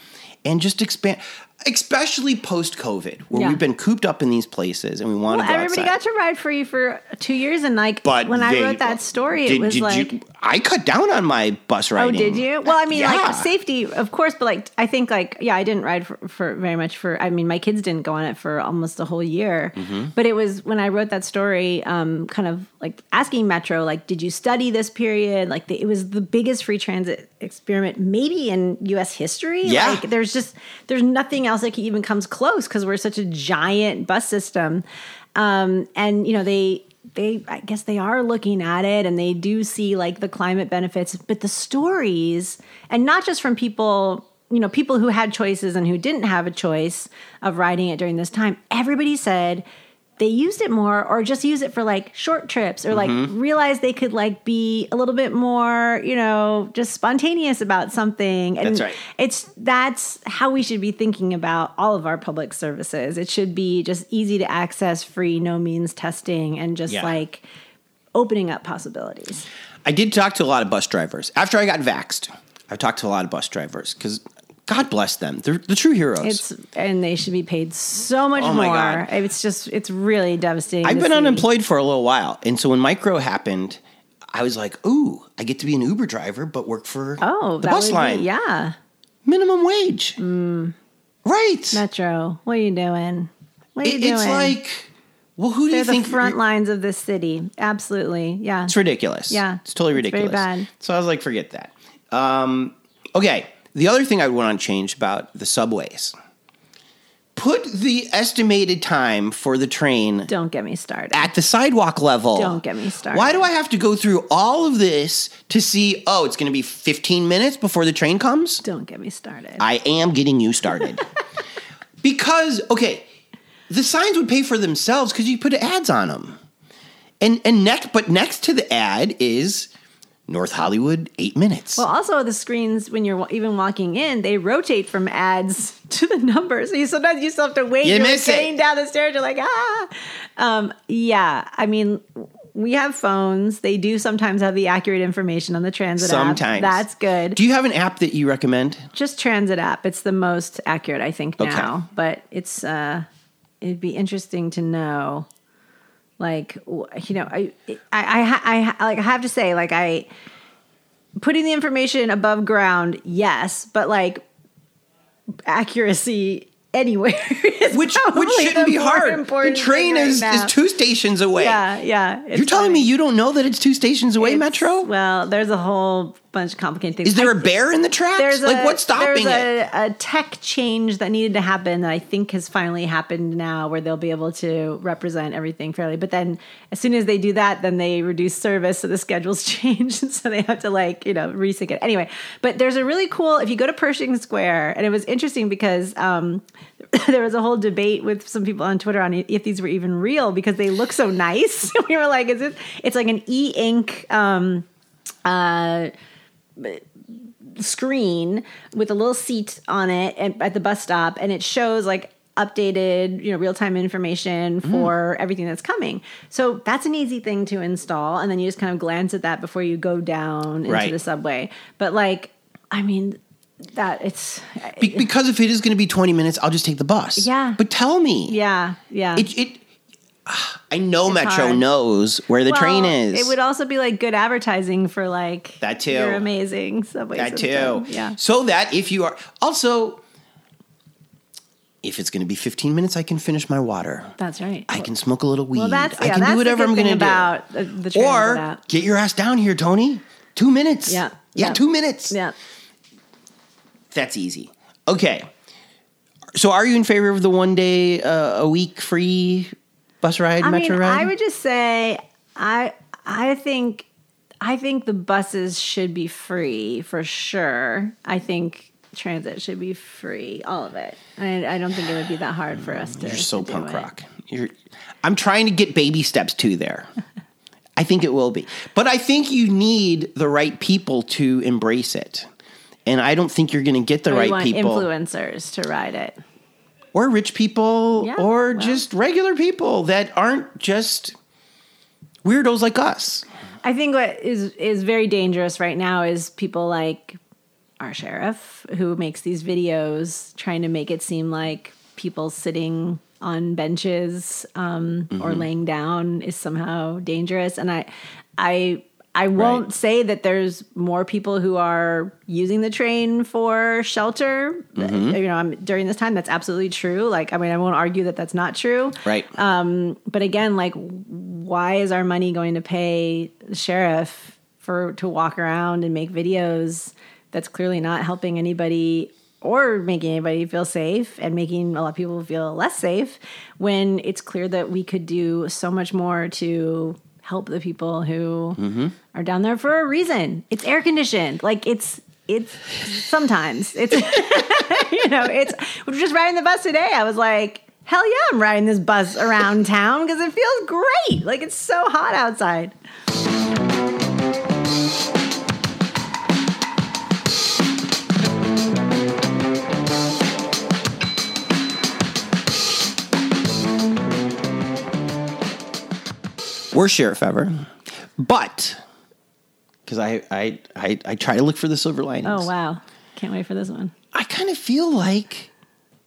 and just expand, especially post COVID, where Yeah. we've been cooped up in these places and we want Well, to go everybody outside. got to ride free for two years, and like but when I wrote that story, did- it was did like, you- I cut down on my bus ride. oh, did you? Well, I mean, Yeah. like safety, of course, but like I think like yeah, I didn't ride for, for very much for. I mean, my kids didn't go on it for almost a whole year, Mm-hmm. but it was when I wrote that story, um, kind of like asking Metro, like, did you study this period? Like, the, it was the biggest free transit experiment maybe in U.S. history. Yeah. like there's just there's nothing else that even comes close because we're such a giant bus system um, and you know they they i guess they are looking at it and they do see like the climate benefits but the stories and not just from people you know people who had choices and who didn't have a choice of riding it during this time everybody said they used it more or just use it for like short trips or like Mm-hmm. realize they could like be a little bit more, you know, just spontaneous about something. And That's right. it's that's how we should be thinking about all of our public services. It should be just easy to access, free, no means testing and just Yeah. like opening up possibilities. I did talk to a lot of bus drivers after I got vaxxed. I talked to a lot of bus drivers because God bless them. They're the true heroes. It's and they should be paid so much Oh more. God. It's just it's really devastating. I've been see. unemployed for a little while. And so when micro happened, I was like, ooh, I get to be an Uber driver, but work for Oh, the bus would be- line. yeah, Minimum wage. Right. Metro. What are you doing? What are you doing? it's like, well, who do they're you the think? front lines of this city. Absolutely, yeah. It's ridiculous. Yeah. It's totally It's very ridiculous. bad. So I was like, forget that. Um, okay. The other thing I would want to change about the subways put the estimated time for the train Don't get me started. at the sidewalk level. Don't get me started. Why do I have to go through all of this to see, oh, it's going to be 15 minutes before the train comes? Don't get me started. I am getting you started. because, okay, the signs would pay for themselves because you put ads on them. And and next but next to the ad is North Hollywood, eight minutes. well, also the screens when you're even walking in, they rotate from ads to the numbers. So you sometimes you still have to wait. You you're like miss it. getting down the stairs. You're like ah, um, yeah. I mean, we have phones. They do sometimes have the accurate information on the transit app. Sometimes. That's good. Do you have an app that you recommend? just transit app it's the most accurate i think Okay. now but it's uh it'd be interesting to know like you know i i i, I like i have to say like i putting the information above ground yes but like accuracy anywhere Which which shouldn't be hard. The train is, is two stations away. yeah yeah You're telling me you don't know that it's two stations away, It's- Metro? well there's a whole bunch of complicated things Is there I a bear in the tracks? there's like a, what's stopping there's it? a, a tech change that needed to happen that I think has finally happened now, where they'll be able to represent everything fairly. But then, as soon as they do that, then they reduce service, so the schedules change, and so they have to like you know resync it anyway. But there's a really cool if you go to Pershing Square, and it was interesting because. Um, there was a whole debate with some people on Twitter on if these were even real because they look so nice. we were like, "Is it?" It's like an e-ink um, uh, screen with a little seat on it and, at the bus stop and it shows like updated you know real-time information Mm. for everything that's coming so that's an easy thing to install and then you just kind of glance at that before you go down into Right. the subway but like i mean that it's Be- because if it is going to be 20 minutes, I'll just take the bus. Yeah. But tell me. yeah yeah It, it I know Metro hard. knows where the Well, train is. It would also be like good advertising for like That too. You're amazing subway that system. too. Yeah. So that if you are also if it's going to be 15 minutes, I can finish my water. That's right. I can smoke a little weed. well, that's I yeah, can that's do whatever I'm going to do. about uh, the, the Or get your ass down here, Tony. Two minutes. Yeah. Yeah, Yeah. two minutes. Yeah. That's easy. Okay. So are you in favor of the one day uh, a week free bus ride, I metro mean, ride? I would just say I I think I think the buses should be free for sure. I think transit should be free, all of it. I, I don't think it would be that hard for us to. You're so to punk it. rock. You're, I'm trying to get baby steps to there. I think it will be. But I think you need the right people to embrace it. And I don't think you're going to get the Or right people influencers to ride it. or rich people Yeah, or well. just regular people that aren't just weirdos like us. I think what is is very dangerous right now is people like our sheriff who makes these videos trying to make it seem like people sitting on benches um, Mm-hmm. or laying down is somehow dangerous. And I, I, I won't Right. say that there's more people who are using the train for shelter. Mm-hmm. You know, I'm, during this time, that's absolutely true. Like, I mean, I won't argue that that's not true. Right. Um, but again, like, why is our money going to pay the sheriff for to walk around and make videos that's clearly not helping anybody or making anybody feel safe and making a lot of people feel less safe when it's clear that we could do so much more to help the people who mm-hmm. are down there for a reason. It's air conditioned. Like it's it's sometimes it's you know, it's we were just riding the bus today. I was like hell yeah, I'm riding this bus around town because it feels great. Like it's so hot outside. Worst sheriff ever. But because I, I I I try to look for the silver linings. Oh wow. Can't wait for this one. I kind of feel like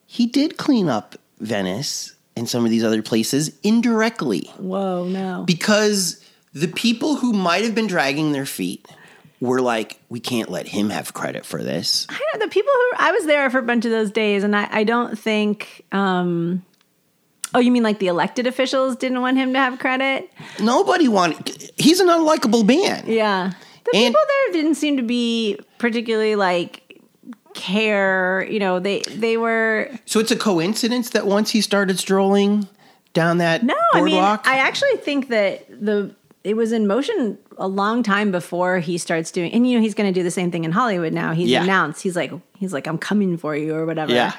he did clean up Venice and some of these other places indirectly Whoa, no. because the people who might have been dragging their feet were like, we can't let him have credit for this. I know, the people who I was there for a bunch of those days, and I, I don't think. Um, oh, you mean like the elected officials didn't want him to have credit? Nobody wanted. He's an unlikable man. Yeah, the And- people there didn't seem to be particularly like care. You know, they they were So it's a coincidence that once he started strolling down that no. I mean, I actually think that the it was in motion a long time before he starts doing. And you know, he's going to do the same thing in Hollywood now. He's Yeah. announced. He's like he's like I'm coming for you or whatever. Yeah.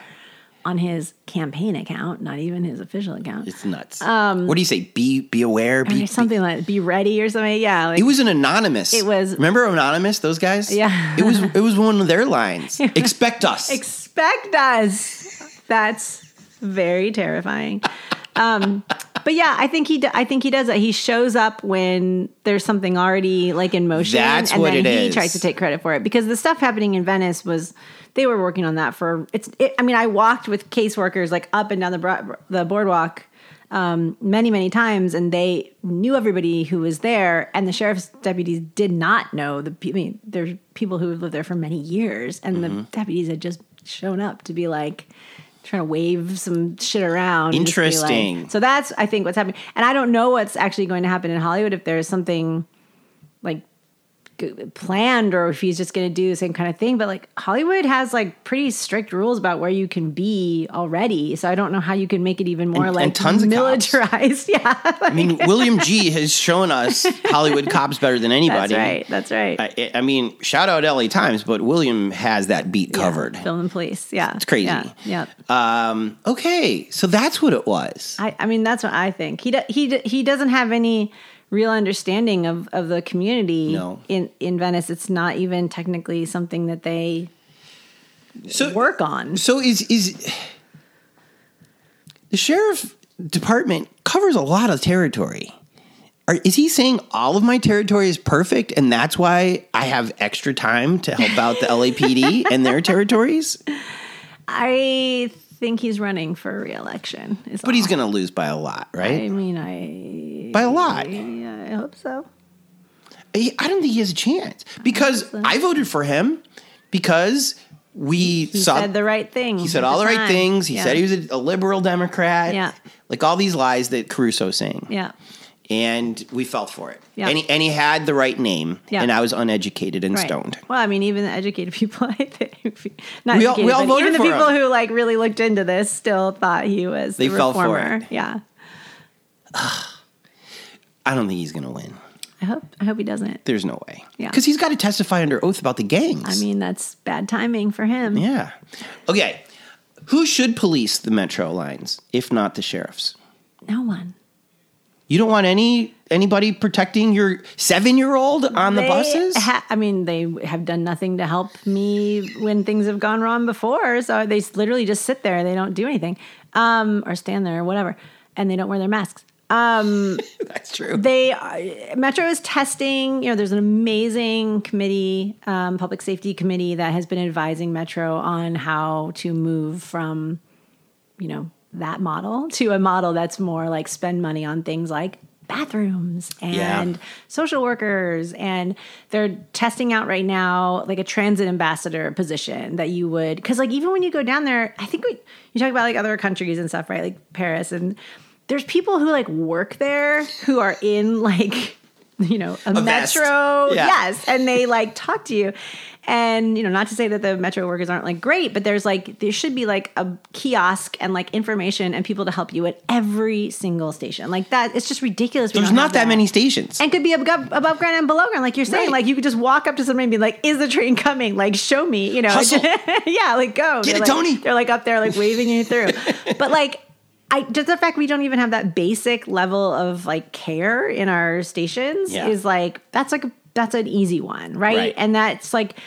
On his campaign account, not even his official account. it's nuts. what do you say? Be be aware. Be, Or something like be ready or something. Yeah. Like, It was an anonymous. It was- Remember anonymous? Those guys. Yeah. It was. It was one of their lines. Expect us. expect us. That's very terrifying. Um, but yeah, I think he. I think he does that. He shows up when there's something already like in motion, That's and what then it he is. tries to take credit for it because the stuff happening in Venice was. They were working on that for it's. It, I mean, I walked with caseworkers like up and down the the boardwalk um, many many times, and they knew everybody who was there, and the sheriff's deputies did not know the. I mean, there's people who have lived there for many years, and Mm-hmm. the deputies had just shown up to be like trying to wave some shit around. be like- Interesting. so that's I think what's happening, and I don't know what's actually going to happen in Hollywood if there's something like planned or if he's just going to do the same kind of thing but like hollywood has like pretty strict rules about where you can be already so i don't know how you can make it even more And- like and tons militarized yeah I mean, William G has shown us Hollywood cops better than anybody. that's right that's right I, I mean, shout out LA Times, but William has that beat Yeah, covered. film and police yeah it's crazy. yeah, yeah. Um, okay, so that's what it was. I, I mean that's what i think he do, he he doesn't have any real understanding of of the community No. in in venice it's not even technically something that they So work on So is is the sheriff department covers a lot of territory. Are, is he saying all of my territory is perfect and that's why I have extra time to help out the LAPD and their territories? I think he's running for reelection. is But he's going to lose by a lot, right? I mean, I By a lot. yeah, I hope so. I I don't think he has a chance because I voted for him because we He saw said the right thing. he said all the right things. He yeah. said he was a, a liberal Democrat. Yeah. Like all these lies that Caruso's saying. Yeah, and we fell for it. Yeah. And, he, and he had the right name, Yeah. and I was uneducated and right. stoned. Well, I mean, even the educated people, I think, not We all- we all voted even the people him. who like really looked into this still thought he was They the fell for it. Yeah, I don't think he's going to win. I hope. I hope he doesn't. There's no way. Yeah. Because he's got to testify under oath about the gangs. I mean, that's bad timing for him. yeah. Okay. Who should police the metro lines if not the sheriffs? No one. You don't want any anybody protecting your seven year old on the buses? ha- I mean, they have done nothing to help me when things have gone wrong before. So they literally just sit there. They don't do anything, um, or stand there or whatever, and they don't wear their masks. That's true. They uh, Metro is testing. You know, there's an amazing committee, um, public safety committee that has been advising Metro on how to move from, you know, that model to a model that's more like spend money on things like bathrooms Yeah. and social workers. And they're testing out right now like a transit ambassador position that you would because like even when you go down there i think we, you talk about like other countries and stuff right? Like paris. And there's people who like work there who are in like you know a, A metro Yeah. yes and they like talk to you and you know not to say that the metro workers aren't like great but there's like there should be like a kiosk and like information and people to help you at every single station like that it's just ridiculous There's not have that many stations. and could be above, above ground and below ground, like you're saying. Right. Like you could just walk up to somebody and be like, "Is the train coming? Like, show me." You know, yeah, like go. Get They're it, like, Tony. They're like up there, like waving you through. but like, I just the fact we don't even have that basic level of like care in our stations Yeah. is like that's like a, that's an easy one, right? Right. And that's like,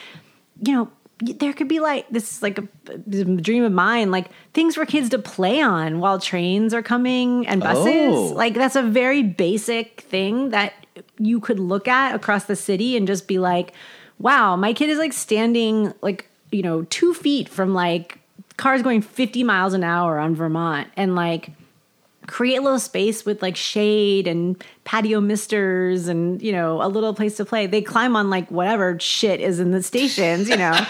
you know, there could be like this is like a, a dream of mine, like things for kids to play on while trains are coming and buses. Oh. Like that's a very basic thing that you could look at across the city and just be like, wow, my kid is like standing like you know two feet from like cars going 50 miles an hour on Vermont and like create a little space with like shade and patio misters and you know a little place to play. They climb on like whatever shit is in the stations you know?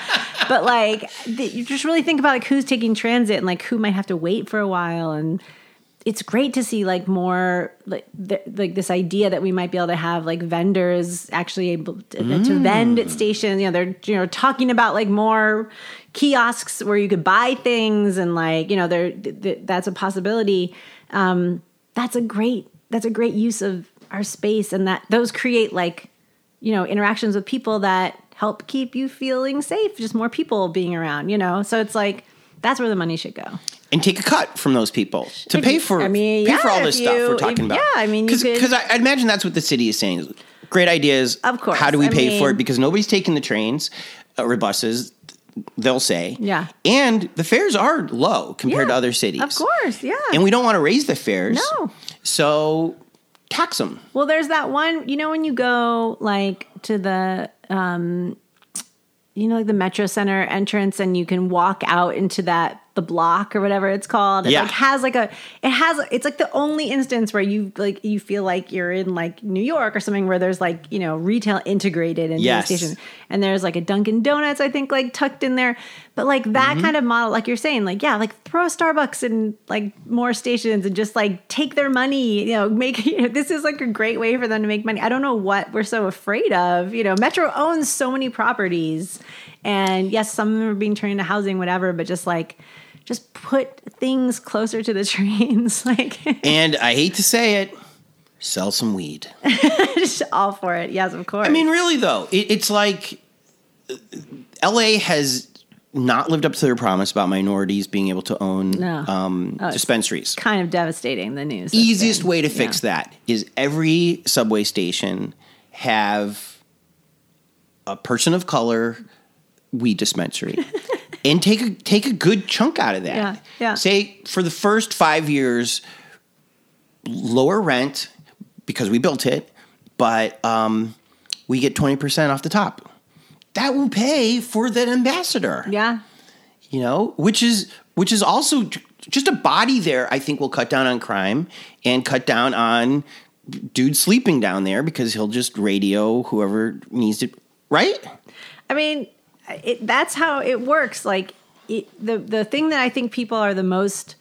But like you just really think about like who's taking transit and like who might have to wait for a while and it's great to see like more like th- like this idea that we might be able to have like vendors actually able to, to vend at stations. You know, they're you know talking about like more kiosks where you could buy things and like you know there th- th- that's a possibility. Um, that's a great that's a great use of our space and that those create like you know interactions with people that help keep you feeling safe. Just more people being around. You know, so it's like that's where the money should go. And take a cut from those people to If pay you- for I mean, pay for all this if stuff we're talking if- about. yeah, I mean, you because I, I imagine that's what the city is saying. Great ideas. Of course, How do we I pay for it? Because nobody's taking the trains or buses. They'll say, Yeah. and the fares are low compared to other cities. Of course, yeah. and we don't want to raise the fares. No. so tax them. Well, there's that one, you know, when you go like to the, um, you know, like the Metro Center entrance and you can walk out into that, the block or whatever it's called. It Yeah. like has like a, it has, it's like the only instance where you like, you feel like you're in like New York or something where there's like, you know, retail integrated into Yes. the station. And there's like a Dunkin' Donuts, I think, like tucked in there. But like that Mm-hmm. kind of model, like you're saying, like, yeah, like throw a Starbucks in like more stations and just like take their money, you know, make, you know, this is like a great way for them to make money. I don't know what we're so afraid of. You know, Metro owns so many properties. And yes, some of them are being turned into housing, whatever, but just like, just put things closer to the trains. Like, And I hate to say it, sell some weed. just all for it. Yes, of course. I mean, really though, it, it's like uh, L.A. has not lived up to their promise about minorities being able to own No. um, it's dispensaries. kind of devastating, the news. Easiest way to yeah. fix that is every subway station have a person of color weed dispensary. and take a take a good chunk out of that. Yeah, yeah. Say for the first five years, lower rent because we built it, but um, we get twenty percent off the top. That will pay for that ambassador. Yeah. You know, which is which is also just a body there. I think will cut down on crime and cut down on dude sleeping down there because he'll just radio whoever needs it. Right? I mean, it, that's how it works. Like it, the the thing that I think people are the most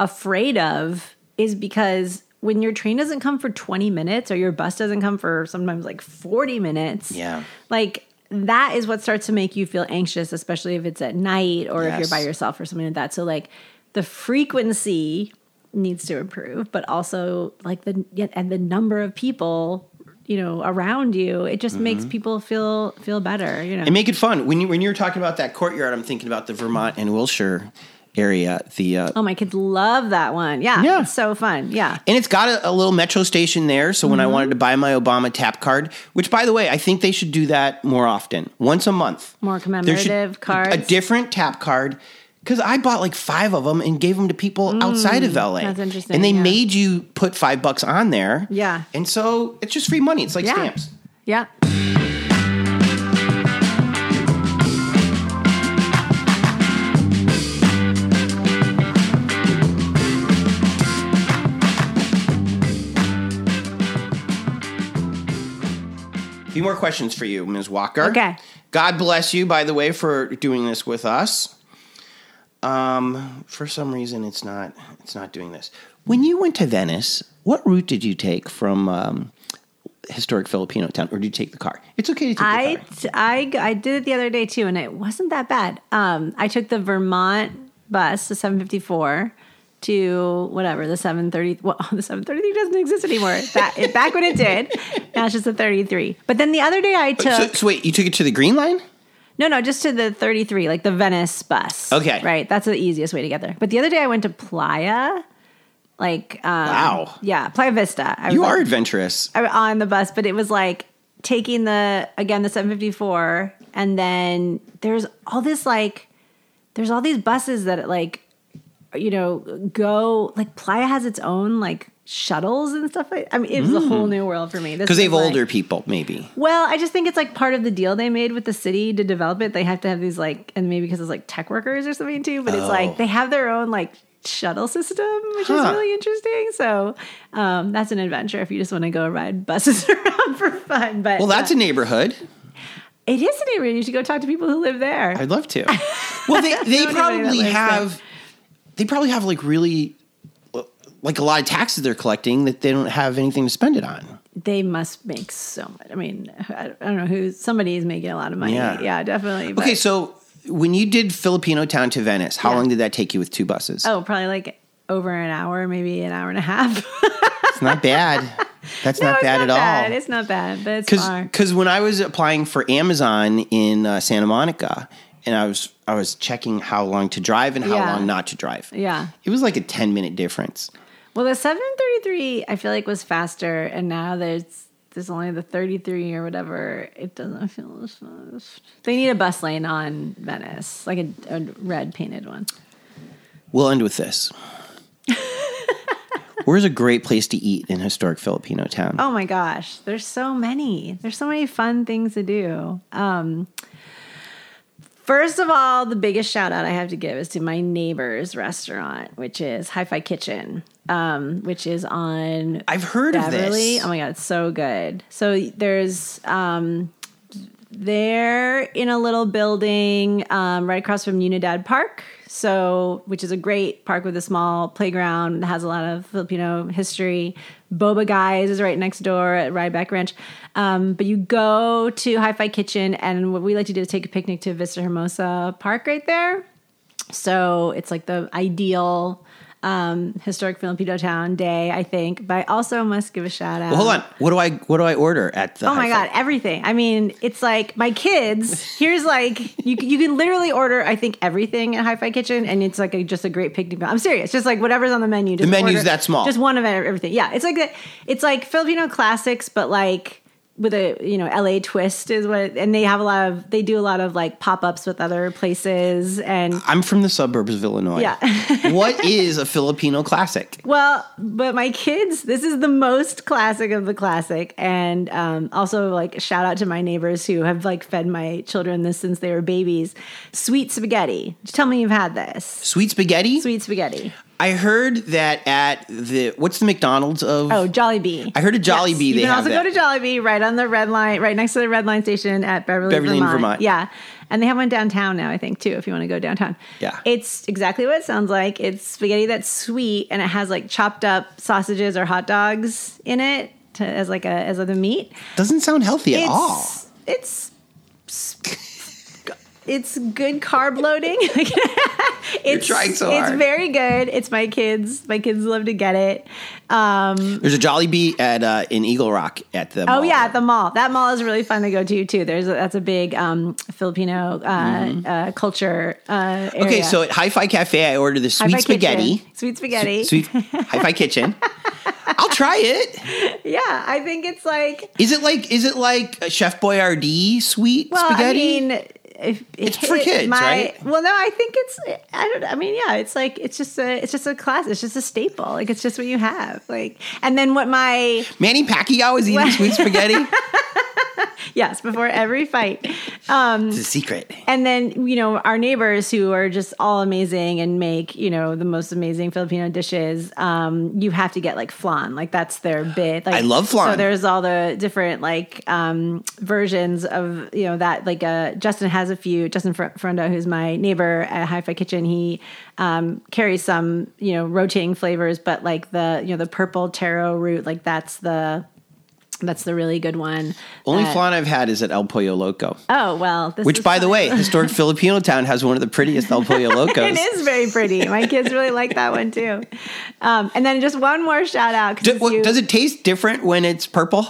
afraid of is because when your train doesn't come for 20 minutes or your bus doesn't come for sometimes like 40 minutes. Yeah. Like that is what starts to make you feel anxious, especially if it's at night or if you're by yourself or something like that. So like the frequency needs to improve, but also like the and the number of people you know around you it just makes people feel feel better you know and make it fun. When you when you're talking about that courtyard, I'm thinking about the Vermont and Wilshire area. The uh, Oh, my kids love that one. Yeah. Yeah. It's so fun. Yeah. and it's got a, a little metro station there. So Mm-hmm. when I wanted to buy my Obama tap card, which by the way, I think they should do that more often, once a month. More commemorative cards. a different tap card. Because I bought like five of them and gave them to people outside of LA. Mm, that's interesting, And they yeah. made you put five bucks on there. Yeah. And so it's just free money. It's like Yeah. stamps. Yeah. A few more questions for you, Ms. Walker. Okay. God bless you, by the way, for doing this with us. Um, for some reason, it's not. It's not doing this. When you went to Venice, what route did you take from um, historic Filipino town, or did you take the car? It's okay to take I, the car. I, I did it the other day too, and it wasn't that bad. Um, I took the Vermont bus, the 754, to whatever, the 730. Well, the 733 doesn't exist anymore. That, it, back when it did. Now it's just a 33. But then the other day I took. So, so wait, you took it to the Green Line? No, no, just to the 33, like the Venice bus. Okay. Right. That's the easiest way to get there. But the other day I went to Playa Like, um, Wow. yeah, Playa Vista. I was You like- are adventurous. I- on the bus, but it was like taking the again the 754, and then there's all this like there's all these buses that like you know go like Playa has its own like shuttles and stuff like. I mean, it was a whole new world for me Because they have like- older people, maybe. well, I just think it's like part of the deal they made with the city to develop it. They have to have these like, and maybe because it's like tech workers or something too. But it's Oh. like they have their own like shuttle system, which is really interesting. So um, that's an adventure if you just want to go ride buses around for fun. But Well, that's uh, a neighborhood. it is a neighborhood. You should go talk to people who live there. I'd love to. Well, they, they probably have they probably have like really like a lot of taxes they're collecting that they don't have anything to spend it on. they must make so much. I mean, I don't know who. Somebody is making a lot of money. Yeah. Yeah, definitely. Okay, so when you did Filipino town to Venice, how Yeah. long did that take you with two buses? oh, probably like over an hour, maybe an hour and a half. It's not bad. That's No, not bad not at bad. all. It's not bad, but it's Because far. because when I was applying for Amazon in uh, Santa Monica, and I was I was checking how long to drive and how Yeah. long not to drive. Yeah. it was like a ten minute difference. Well, the 733 I feel like was faster, and now there's there's only the 33 or whatever. It doesn't feel as fast. They need a bus lane on Venice, like a, a red painted one. We'll end with this. Where's a great place to eat in historic Filipino town? Oh my gosh, there's so many. There's so many fun things to do. Um, first of all, the biggest shout out I have to give is to my neighbor's restaurant, which is Hi Fi Kitchen, um, which is on I've heard of this. Oh my god, it's so good. So there's um they're in a little building um, right across from Unidad Park. So, which is a great park with a small playground that has a lot of Filipino history. Boba Guys is right next door at Ryback Ranch. Um, but you go to Hi Fi Kitchen, and what we like to do is take a picnic to Vista Hermosa Park right there. So it's like the ideal um, historic Filipino town day, I think. But I also must give a shout out. Well, hold on. What do I what do I order at the? Oh my god, everything! I mean, it's like my kids. Here's like you you can literally order I think everything at Hi-Fi Kitchen, and it's like a, just a great picnic. I'm serious, just like whatever's on the menu. Just menu's order- that small. Just one of everything. Yeah, it's like a, it's like Filipino classics, but like with a you know LA twist is what. And they have a lot of they do a lot of like pop ups with other places and. I'm from the suburbs of Illinois. Yeah. what is a Filipino classic? Well, but my kids, this is the most classic of the classic. And um, also, like, shout out to my neighbors who have like fed my children this since they were babies. Sweet spaghetti. Tell me you've had this. Sweet spaghetti. Sweet spaghetti. I heard that at the what's the McDonald's of? Oh, Jollibee. I heard at Jollibee You they can also that. go to Jollibee right on the red line, right next to the red line station at Beverly, Beverly, Vermont. Vermont. Yeah. And they have one downtown now, I think, too, if you want to go downtown. Yeah. It's exactly what it sounds like. It's spaghetti that's sweet and it has like chopped up sausages or hot dogs in it to, as like a as the meat. Doesn't sound healthy at it's, all. It's it's good carb loading. it's trying so hard. It's very good. It's my kids. My kids love to get it. Um, There's a Jollibee at uh, in Eagle Rock at the. Oh mall. yeah, at the mall. That mall is really fun to go to too. There's a, that's a big um, Filipino uh, uh, culture. Uh, area. Mm-hmm. Okay, so at Hi-Fi Cafe, I ordered the sweet Hi-Fi spaghetti. Kitchen. Sweet spaghetti. Sweet Hi-Fi Kitchen. I'll try it. Yeah, I think it's like Is it like is it like Chef Boyardee sweet well, spaghetti? I mean. If, It's for kids, right? Well, no, I think it's. I don't. I mean, yeah, it's like it's just a. It's just a class. It's just a staple. Like it's just what you have. Like, and then what my Manny Pacquiao is eating What? sweet spaghetti. yes before every fight. Um, it's a secret. and then you know our neighbors who are just all amazing and make you know the most amazing Filipino dishes. Um, you have to get like flan, like that's their bit. Like, I love flan. So there's all the different like um, versions of you know that. Like uh, Justin has a few. Justin Fr- Frenda, who's my neighbor at Hi-Fi Kitchen, he um, carries some you know rotating flavors, but like the you know the purple taro root, like that's the that's the really good one. Only Uh, flan I've had is at El Pollo Loco. Oh well, this Which, by the way, historic Filipino town has one of the prettiest El Pollo Locos. It is very pretty. My kids really like that one too. Um, and then just one more shout out. Do- what- you- does it taste different when it's purple?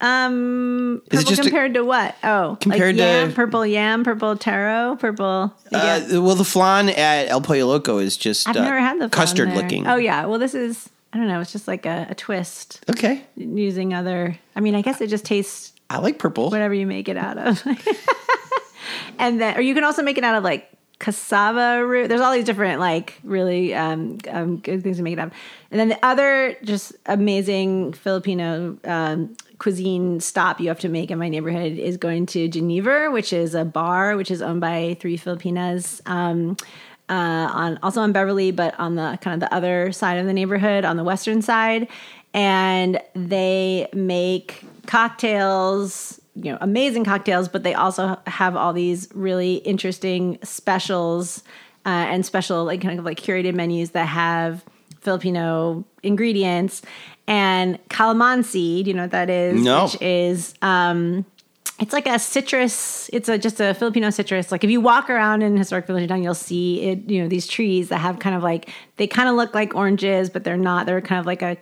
Um, Is it purple just a- compared to what? Oh, Compared like to- yam, purple yam, purple taro, purple. Uh, well, the flan at El Pollo Loco is just I've uh, never had the custard there. looking. Oh yeah, well this is I don't know. It's just like a, a twist Okay, using other. I mean, I guess it just tastes I like purple. whatever you make it out of. and then, or you can also make it out of like cassava root. There's all these different like really um, um, good things to make it up. And then the other just amazing Filipino um, cuisine stop you have to make in my neighborhood is going to Geneva, which is a bar which is owned by three Filipinas. Um, uh, on also on Beverly, but on the kind of the other side of the neighborhood, on the western side, and they make cocktails, you know, amazing cocktails, but they also have all these really interesting specials uh, and special like kind of like curated menus that have Filipino ingredients and calamansi. Do you know what that is? No. Which is um, it's like a citrus. It's a just a Filipino citrus. Like if you walk around in historic village town, you'll see it. You know these trees that have kind of like they kind of look like oranges, but they're not. They're kind of like a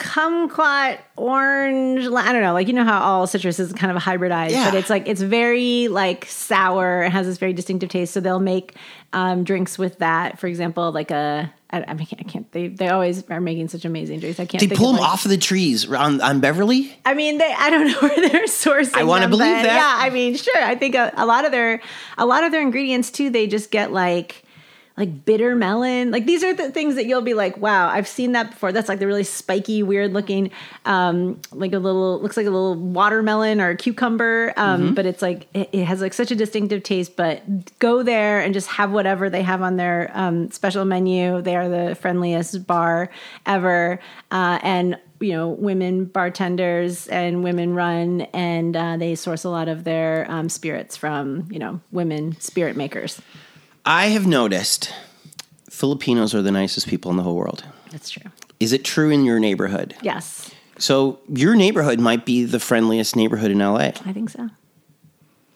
kumquat orange. I don't know. Like you know how all citrus is kind of hybridized, Yeah. but it's like it's very like sour. It has this very distinctive taste. So they'll make um, drinks with that. For example, like a. I, I mean, I can't. They they always are making such amazing drinks. I can't. they pull of, them like- off of the trees on, on Beverly. I mean, they, I don't know where they're sourcing. I wanna believe that. Yeah, I mean, sure. I think a, a lot of their a lot of their ingredients too. They just get like like bitter melon. Like these are the things that you'll be like, wow, I've seen that before. That's like the really spiky, weird looking, um, like a little looks like a little watermelon or cucumber. Um, Mm-hmm. but it's like it, it has like such a distinctive taste. But go there and just have whatever they have on their um, special menu. They are the friendliest bar ever, uh, and you know women bartenders and women run and uh, they source a lot of their um, spirits from you know women spirit makers I have noticed Filipinos are the nicest people in the whole world. that's true Is it true in your neighborhood? yes So your neighborhood might be the friendliest neighborhood in LA. i think so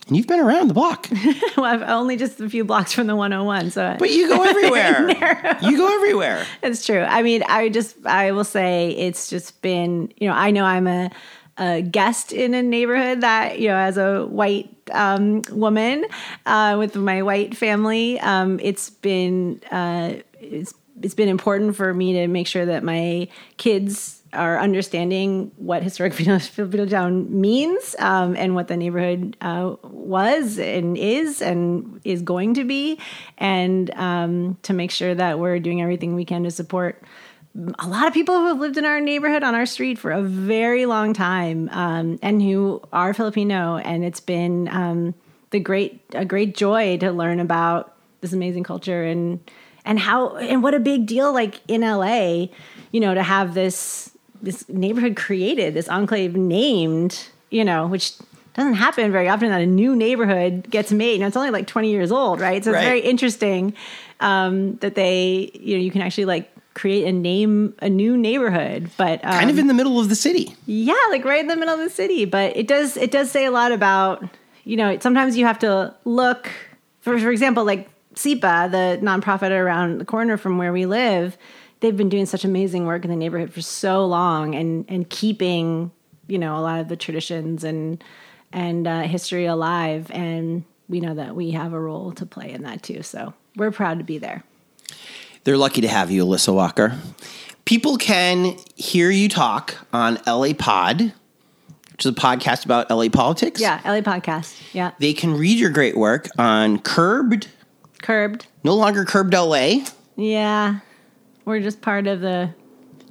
And you've been around the block, well i've only just a few blocks from the 101 so but you go everywhere. you go everywhere. It's true. I mean, I just I will say it's just been you know I know I'm a, a guest in a neighborhood that you know as a white um, woman uh, with my white family, um, it's been uh, it's it's been important for me to make sure that my kids are understanding what historic Filipino town means um, and what the neighborhood uh, was and is and is going to be, and um, to make sure that we're doing everything we can to support a lot of people who have lived in our neighborhood on our street for a very long time um, and who are Filipino, and it's been um, the great a great joy to learn about this amazing culture and and how and what a big deal like in LA, you know, to have this this neighborhood created, this enclave named, you know, which doesn't happen very often that a new neighborhood gets made. Know, it's only like 20 years old, right? So it's Right. very interesting um, that they, you know, you can actually like create a name, a new neighborhood, but um, Kind of in the middle of the city. yeah, like right in the middle of the city. But it does it does say a lot about you know sometimes you have to look for for example like SIPA, the nonprofit around the corner from where we live. They've been doing such amazing work in the neighborhood for so long and and keeping you know a lot of the traditions and and uh, history alive. And we know that we have a role to play in that too. So we're proud to be there. They're lucky to have you, Alissa Walker. People can hear you talk on LA Pod, which is a podcast about LA politics. Yeah, LA podcast. Yeah, They can read your great work on Curbed, curbed. no longer Curbed LA, Yeah, we're just part of the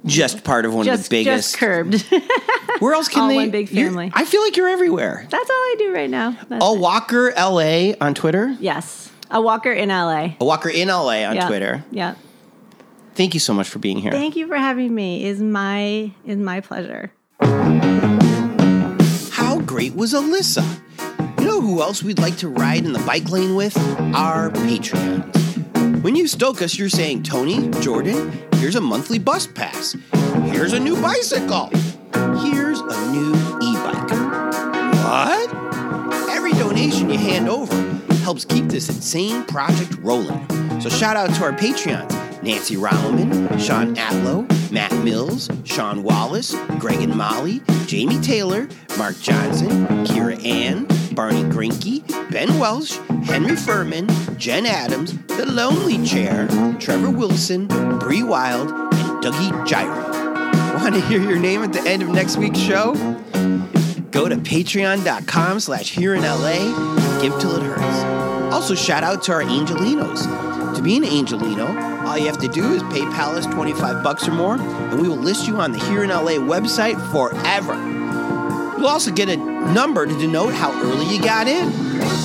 just part of one of the biggest. just curbed. Where else can all they? one big family. I feel like you're everywhere. That's all I do right now. That's A it. Walker LA on Twitter. yes, a walker in LA. A Walker in LA on yeah. Twitter. Yeah. Thank you so much for being here. Thank you for having me. Is my is my pleasure. How great was Alissa? You know who else we'd like to ride in the bike lane with? Our Patreons. When you stoke us, you're saying, Tony, Jordan, here's a monthly bus pass. Here's a new bicycle. Here's a new e bike. What? Every donation you hand over helps keep this insane project rolling. So shout out to our Patreons Nancy Rowman, Sean Atlow, Matt Mills, Sean Wallace, Greg and Molly, Jamie Taylor, Mark Johnson, Kira Ann, Barney Grinke, Ben Welsh, Henry Furman, Jen Adams, The Lonely Chair, Trevor Wilson, Bree Wild, and Dougie Gyro. Want to hear your name at the end of next week's show? Go to patreon.com slash here in LA and give till it hurts. Also, shout out to our Angelinos. To be an Angelino, all you have to do is pay us 25 bucks or more, and we will list you on the Here in LA website forever. You'll also get a number to denote how early you got in.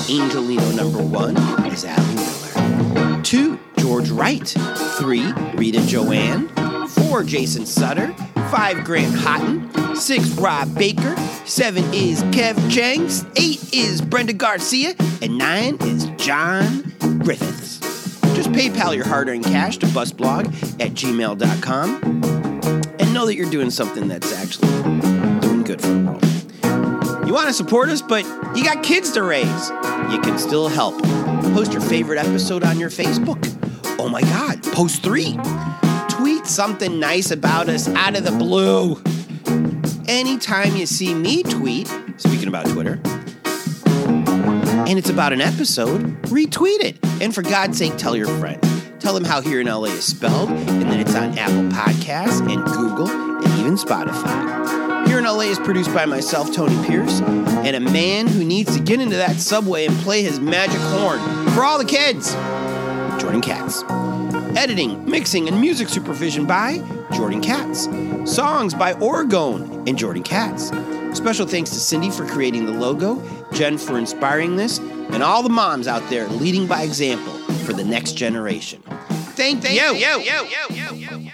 Angelino number one is Allie Miller. Two, George Wright. Three, Rita Joanne. Four, Jason Sutter. Five, Grant Houghton. Six, Rob Baker. Seven is Kev Chang. Eight is Brenda Garcia. And nine is John Griffiths. Just PayPal your hard earned cash to busblog at gmail.com and know that you're doing something that's actually doing good for the world. You want to support us, but you got kids to raise. You can still help. Post your favorite episode on your Facebook. Oh my God, post three. Something nice about us out of the blue. Anytime you see me tweet, speaking about Twitter, and it's about an episode, retweet it. And for God's sake, tell your friends. Tell them how Here in LA is spelled, and that it's on Apple Podcasts and Google and even Spotify. Here in LA is produced by myself, Tony Pierce, and a man who needs to get into that subway and play his magic horn for all the kids, Jordan Katz. Editing, mixing, and music supervision by Jordan Katz. Songs by Orgone and Jordan Katz. Special thanks to Cindy for creating the logo, Jen for inspiring this, and all the moms out there leading by example for the next generation. Thank, you.